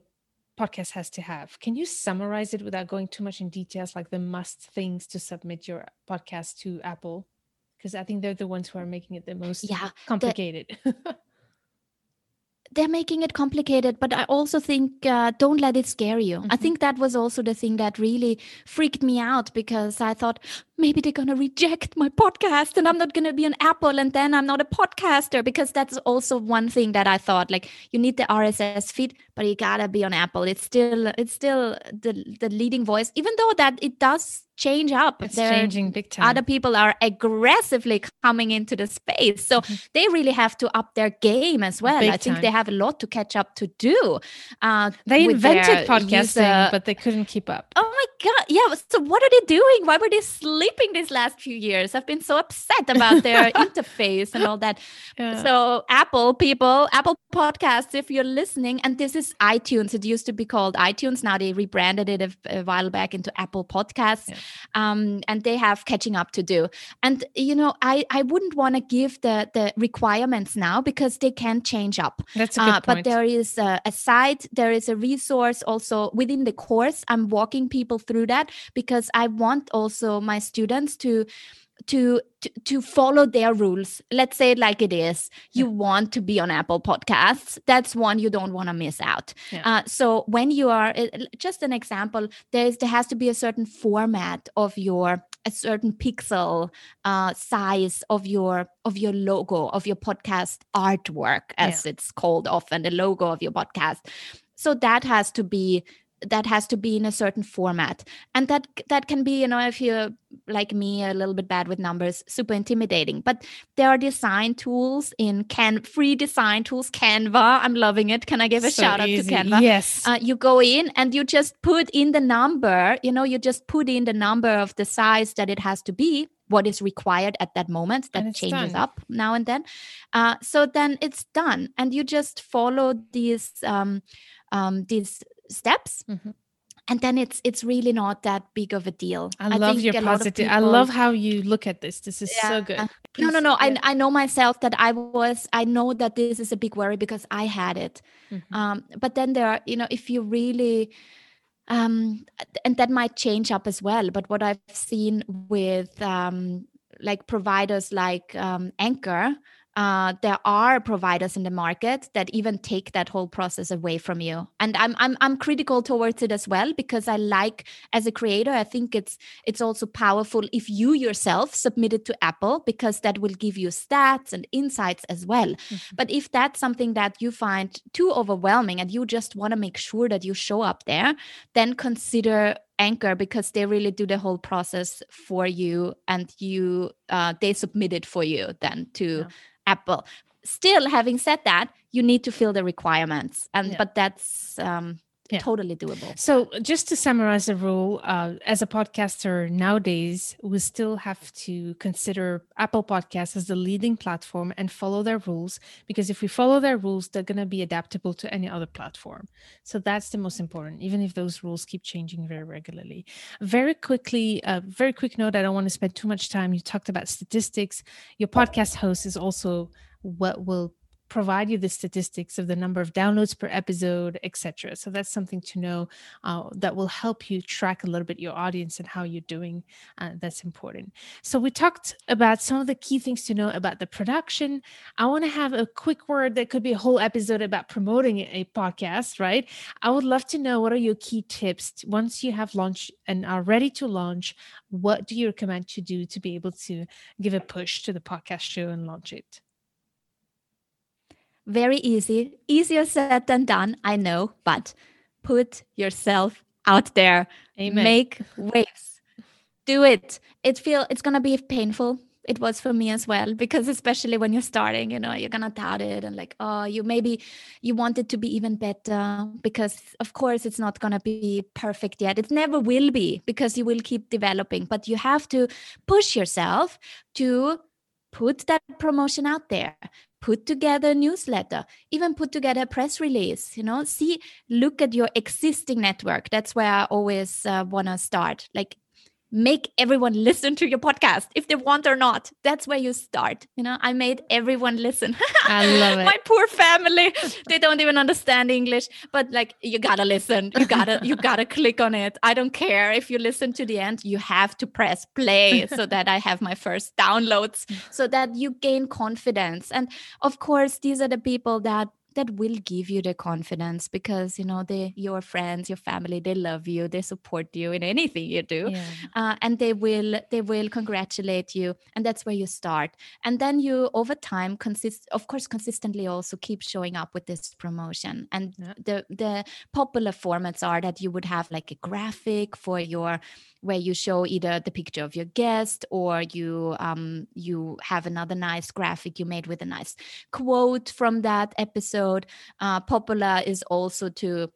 podcast has to have. Can you summarize it without going too much in details, like the must things to submit your podcast to Apple? Because I think they're the ones who are mm. making it the most yeah, complicated. The, they're making it complicated but i also think uh, don't let it scare you mm-hmm. i think that was also the thing that really freaked me out because i thought maybe they're going to reject my podcast and i'm not going to be an apple and then i'm not a podcaster because that's also one thing that i thought like you need the rss feed but you gotta be on apple it's still it's still the the leading voice even though that it does change up. It's They're, changing big time. Other people are aggressively coming into the space. So mm-hmm. they really have to up their game as well. Big I think time. they have a lot to catch up to do. Uh, they invented podcasting, user... but they couldn't keep up. Oh my God. Yeah. So what are they doing? Why were they sleeping these last few years? I've been so upset about their interface and all that. Yeah. So Apple people, Apple Podcasts, if you're listening, and this is iTunes. It used to be called iTunes. Now they rebranded it a, a while back into Apple Podcasts. Yeah um, and they have catching up to do. And you know, I I wouldn't want to give the the requirements now because they can change up. That's a good uh, point. But there is a, a site, there is a resource also within the course. I'm walking people through that because I want also my students to to, to to follow their rules let's say it like it is you yeah. want to be on apple podcasts that's one you don't want to miss out yeah. uh, so when you are just an example there's there has to be a certain format of your a certain pixel uh, size of your of your logo of your podcast artwork as yeah. it's called often the logo of your podcast so that has to be that has to be in a certain format. And that that can be you know if you're like me a little bit bad with numbers super intimidating. But there are design tools in can free design tools canva. I'm loving it. Can i give a so shout easy. out to canva? Yes. Uh, you go in and you just put in the number you know you just put in the number of the size that it has to be what is required at that moment that changes done. up now and then. Uh, so then it's done. And you just follow these um, um, these steps mm-hmm. and then it's it's really not that big of a deal i, I love your positive people, i love how you look at this this is yeah. so good Please, no no no yeah. I, I know myself that i was i know that this is a big worry because i had it mm-hmm. um, but then there are you know if you really um, and that might change up as well. But what I've seen with um, like providers like um, Anchor, uh, there are providers in the market that even take that whole process away from you and I'm, I'm i'm critical towards it as well because i like as a creator i think it's it's also powerful if you yourself submit it to apple because that will give you stats and insights as well mm-hmm. but if that's something that you find too overwhelming and you just want to make sure that you show up there then consider anchor because they really do the whole process for you and you uh, they submit it for you then to yeah. apple still having said that you need to fill the requirements and yeah. but that's um, yeah. totally doable. So, just to summarize the rule, uh, as a podcaster nowadays, we still have to consider Apple Podcasts as the leading platform and follow their rules because if we follow their rules, they're going to be adaptable to any other platform. So, that's the most important, even if those rules keep changing very regularly. Very quickly, a uh, very quick note I don't want to spend too much time. You talked about statistics. Your podcast host is also what will provide you the statistics of the number of downloads per episode, etc. So that's something to know uh, that will help you track a little bit your audience and how you're doing. Uh, that's important. So we talked about some of the key things to know about the production. I want to have a quick word that could be a whole episode about promoting a podcast, right? I would love to know what are your key tips once you have launched and are ready to launch. What do you recommend to do to be able to give a push to the podcast show and launch it? Very easy, easier said than done, I know, but put yourself out there. Amen. Make waves. Do it. It feel it's gonna be painful. It was for me as well because especially when you're starting, you know, you're gonna doubt it and like, oh, you maybe you want it to be even better because of course it's not gonna be perfect yet. It never will be because you will keep developing, but you have to push yourself to put that promotion out there put together a newsletter even put together a press release you know see look at your existing network. That's where i always uh, want to start. Like make everyone listen to your podcast if they want or not. That's where you start. You know i made everyone listen. I love it. my poor family they don't even understand english but like you gotta listen. You gotta you gotta click on it. I don't care if you listen to the end you have to press play so that i have my first downloads so that you gain confidence. And of course these are the people that that will give you the confidence because you know they your friends your family they love you they support you in anything you do yeah. uh, and they will they will congratulate you and that's where you start and then you over time consist of course consistently also keep showing up with this promotion and yeah. the the popular formats are that you would have like a graphic for your where you show either the picture of your guest or you um, you have another nice graphic you made with a nice quote from that episode. Uh, popular is also to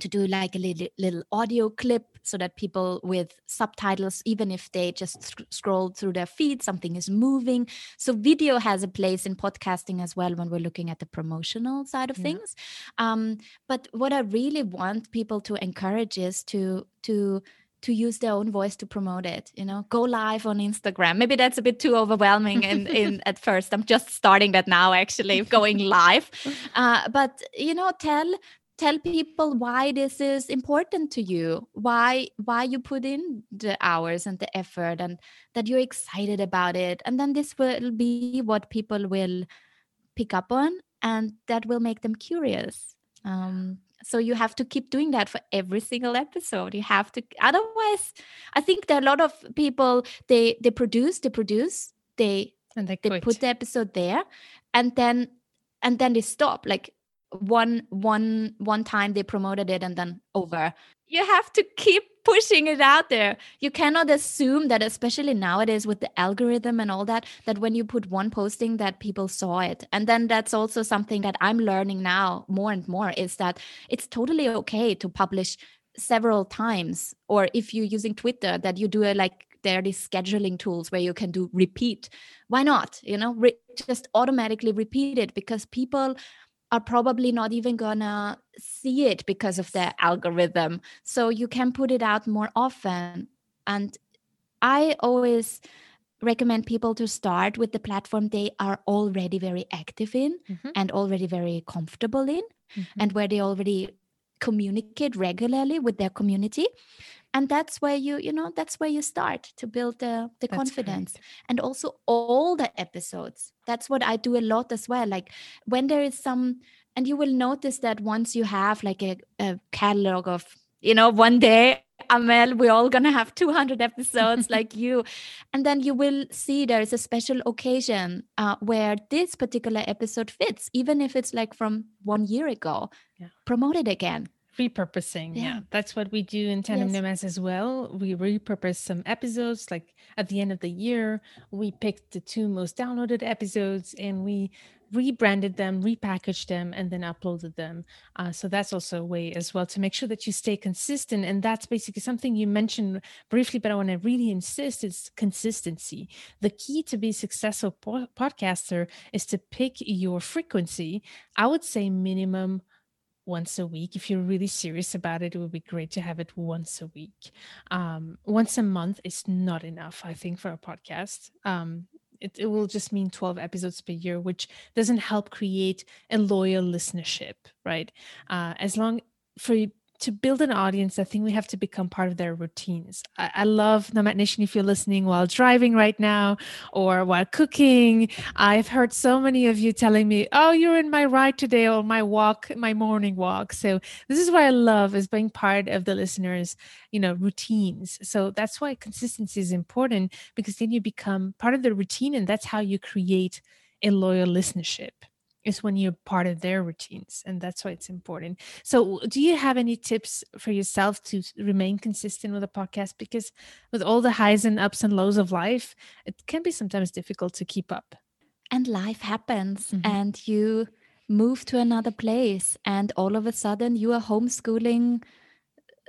to do like a little, little audio clip so that people with subtitles even if they just sc- scroll through their feed something is moving so video has a place in podcasting as well when we're looking at the promotional side of yeah. things um, but what i really want people to encourage is to to to use their own voice to promote it you know? Go live on instagram. Maybe that's a bit too overwhelming in, in at first. I'm just starting that now actually going live. Uh, but you know tell tell people why this is important to you why why you put in the hours and the effort and that you're excited about it. And then this will be what people will pick up on and that will make them curious. Um, so you have to keep doing that for every single episode. You have to otherwise i think there are a lot of people they they produce they produce they and they, they put the episode there and then and then they stop. Like one one one time they promoted it and then over you have to keep pushing it out there. You cannot assume that especially nowadays with the algorithm and all that that when you put one posting that people saw it. And then that's also something that i'm learning now more and more is that it's totally okay to publish several times or if you're using twitter that you do a like there are these scheduling tools where you can do repeat. Why not? You know re- just automatically repeat it because people are probably not even gonna see it because of the algorithm. So you can put it out more often. And I always recommend people to start with the platform they are already very active in mm-hmm. and already very comfortable in mm-hmm. and where they already communicate regularly with their community. And that's where you you know that's where you start to build the the that's confidence. Great. and also all the episodes. That's what i do a lot as well. Like when there is some and you will notice that once you have like a, a catalog of you know one day Amel, we're all gonna have 200 episodes like you. And then you will see there is a special occasion uh, where this particular episode fits, even if it's like from one year ago. Yeah. Promote it again repurposing yeah. yeah. that's what we do in tandem yes. nomads as well we repurpose some episodes like at the end of the year we picked the two most downloaded episodes and we rebranded them repackaged them and then uploaded them uh, so that's also a way as well to make sure that you stay consistent and that's basically something you mentioned briefly but i want to really insist is consistency the key to be successful po- podcaster is to pick your frequency i would say minimum once a week. If you're really serious about it, it would be great to have it once a week. Um, once a month is not enough, I think, for a podcast. Um, it, it will just mean 12 episodes per year, which doesn't help create a loyal listenership, right? Uh, as long for to build an audience, I think we have to become part of their routines. I, I, love Nomad Nation if you're listening while driving right now or while cooking. I've heard so many of you telling me, oh, you're in my ride today or my walk, my morning walk. So this is what I love is being part of the listeners, you know, routines. So that's why consistency is important because then you become part of the routine and that's how you create a loyal listenership is when you're part of their routines and that's why it's important. So do you have any tips for yourself to remain consistent with a podcast? Because with all the highs and ups and lows of life it can be sometimes difficult to keep up. And life happens mm-hmm. and you move to another place and all of a sudden you are homeschooling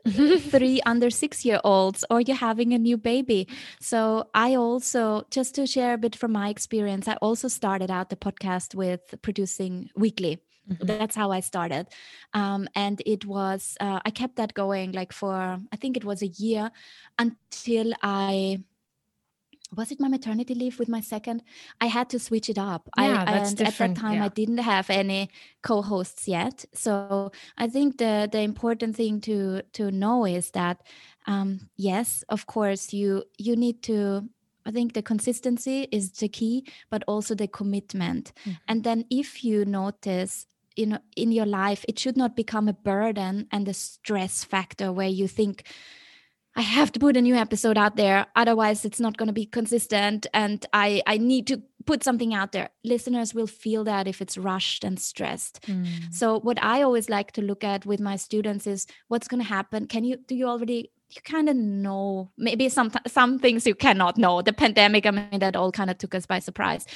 three under six year olds or you're having a new baby. So I also, just to share a bit from my experience, I also started out the podcast with producing weekly. Mm-hmm. That's how I started. Um, and it was, uh, I kept that going like for, I think it was a year until I was it my maternity leave with my second i had to switch it up yeah, I, that's and different. at that time yeah. i didn't have any co-hosts yet so i think the the important thing to to know is that um, yes of course you you need to i think the consistency is the key but also the commitment mm-hmm. and then if you notice you know in your life it should not become a burden and a stress factor where you think I have to put a new episode out there. Otherwise, it's not going to be consistent. And I, I need to put something out there. Listeners will feel that if it's rushed and stressed. Mm. So, what I always like to look at with my students is what's going to happen. Can you, do you already, you kind of know, maybe some, some things you cannot know. The pandemic, I mean, that all kind of took us by surprise.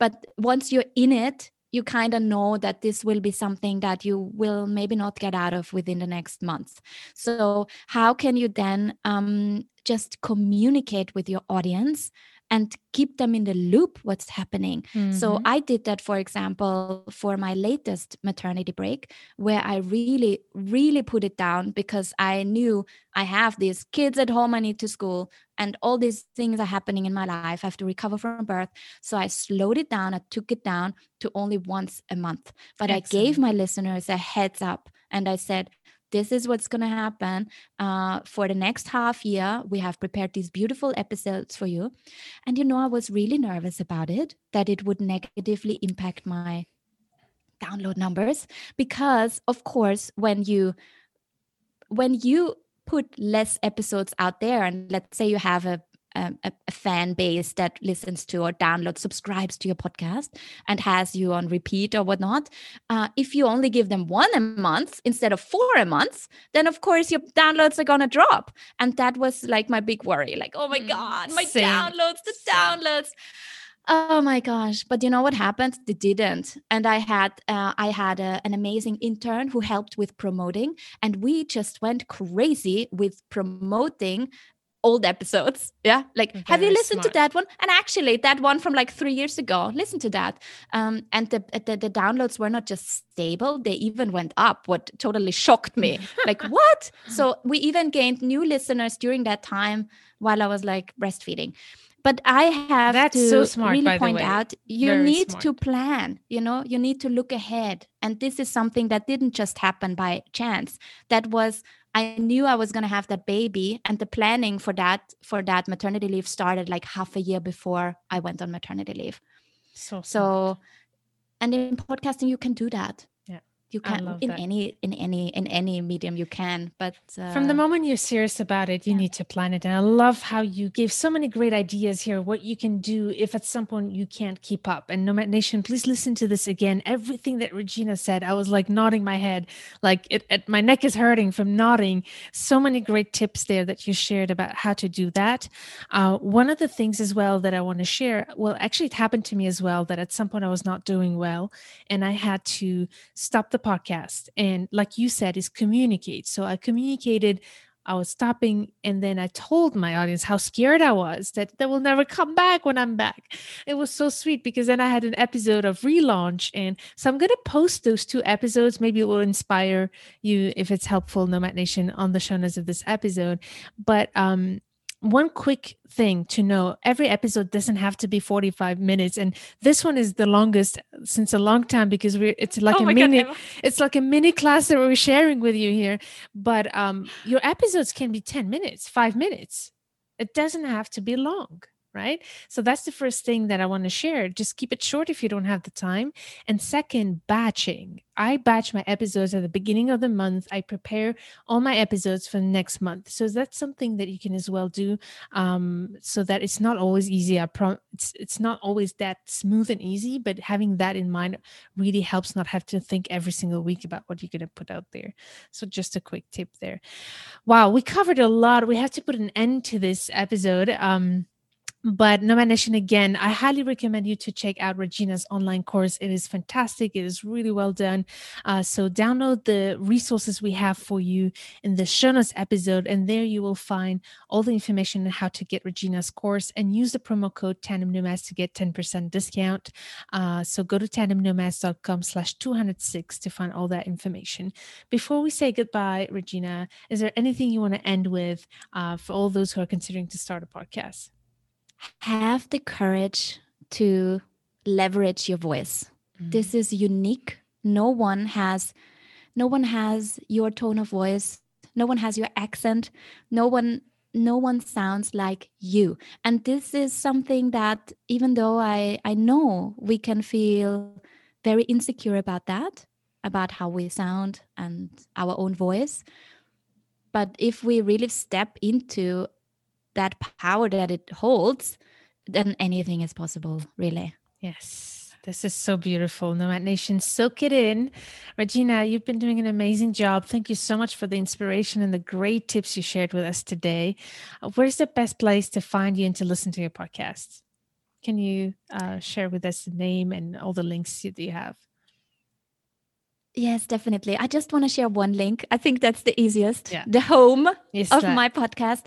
But once you're in it, you kind of know that this will be something that you will maybe not get out of within the next month. So, how can you then um, just communicate with your audience and keep them in the loop what's happening. Mm-hmm. so i did that for example for my latest maternity break where i really really put it down because i knew i have these kids at home i need to school and all these things are happening in my life. I have to recover from birth. So i slowed it down. I took it down to only once a month. But Excellent. i gave my listeners a heads up and i said this is what's going to happen uh, for the next half year. We have prepared these beautiful episodes for you. And you know, I was really nervous about it, that it would negatively impact my download numbers because of course when you when you put less episodes out there and let's say you have a a, a, fan base that listens to or downloads, subscribes to your podcast, and has you on repeat or whatnot. Uh, if you only give them one a month instead of four a month, then of course your downloads are gonna drop. And that was like my big worry. Like, oh my mm, god, my Same. downloads, the downloads. Oh my gosh! But you know what happened? They didn't, and I had uh, I had a, an amazing intern who helped with promoting, and we just went crazy with promoting old episodes. Yeah. Like, Very have you listened smart. to that one? And actually, that one from like three years ago, listen to that. Um, and the, the, the downloads were not just stable, they even went up, what totally shocked me. like, what? So we even gained new listeners during that time while I was like breastfeeding. but i have That's to so smart, really point out you Very need smart. to plan you know you need to look ahead and this is something that didn't just happen by chance that was i knew i was going to have that baby and the planning for that for that maternity leave started like half a year before i went on maternity leave. So so and in podcasting you can do that you can in that. any in any in any medium you can but uh, from the moment you're serious about it you yeah. need to plan it. And i love how you gave so many great ideas here what you can do if at some point you can't keep up. And nomad nation please listen to this again. Everything that regina said i was like nodding my head. Like it, it my neck is hurting from nodding. So many great tips there that you shared about how to do that. Uh, one of the things as well that i want to share well actually it happened to me as well that at some point i was not doing well and i had to stop the podcast and like you said is communicate. So i communicated i was stopping and then i told my audience how scared i was that they will never come back when i'm back. It was so sweet because then i had an episode of relaunch and so i'm going to post those two episodes. Maybe it will inspire you if it's helpful nomad nation on the show notes of this episode. But um one quick thing to know every episode doesn't have to be 45 minutes and this one is the longest since a long time because we're it's like oh a mini God, it's like a mini class that we're sharing with you here but um your episodes can be 10 minutes 5 minutes. It doesn't have to be long right? So that's the first thing that I want to share. Just keep it short if you don't have the time. And second, batching. I batch my episodes at the beginning of the month. I prepare all my episodes for next month. So that's something that you can as well do, um, so that it's not always easy. I prom- it's it's not always that smooth and easy, but having that in mind really helps not have to think every single week about what you're going to put out there. So just a quick tip there. Wow, we covered a lot. We have to put an end to this episode. Um, but Nomad Nation, again, I highly recommend you to check out Regina's online course. It is fantastic. It is really well done. Uh, so download the resources we have for you in the show notes episode, and there you will find all the information on how to get Regina's course and use the promo code Tandem Nomads to get 10% discount. Uh, so go to tandemnomads.com slash 206 to find all that information. Before we say goodbye, Regina, is there anything you want to end with uh, for all those who are considering to start a podcast? Have the courage to leverage your voice. Mm-hmm. This is unique. No one has no one has your tone of voice. No one has your accent. No one no one sounds like you. And this is something that even though I I know we can feel very insecure about that, about how we sound and our own voice, but if we really step into that power that it holds, then anything is possible, really. Yes. This is so beautiful. Nomad Nation, soak it in. Regina, you've been doing an amazing job. Thank you so much for the inspiration and the great tips you shared with us today. Uh, where's the best place to find you and to listen to your podcast? Can you uh, share with us the name and all the links that you have? Yes, definitely. I just want to share one link. I think that's the easiest. Yeah. The home yes, of that. my podcast.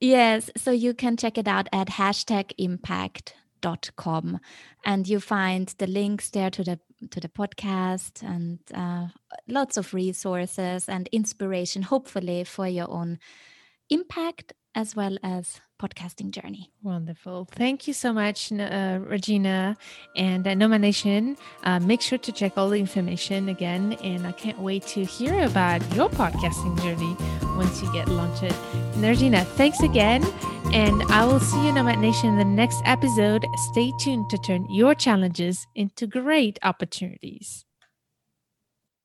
Yes, so you can check it out at hashtag impact.com and you find the links there to the to the podcast and uh, lots of resources and inspiration hopefully for your own impact as well as podcasting journey. Wonderful. Thank you so much, uh, Regina. And uh, Nomad Nation, uh, make sure to check all the information again. And I can't wait to hear about your podcasting journey once you get launched. And Regina, thanks again. And I will see you, Nomad Nation, in the next episode. Stay tuned to turn your challenges into great opportunities.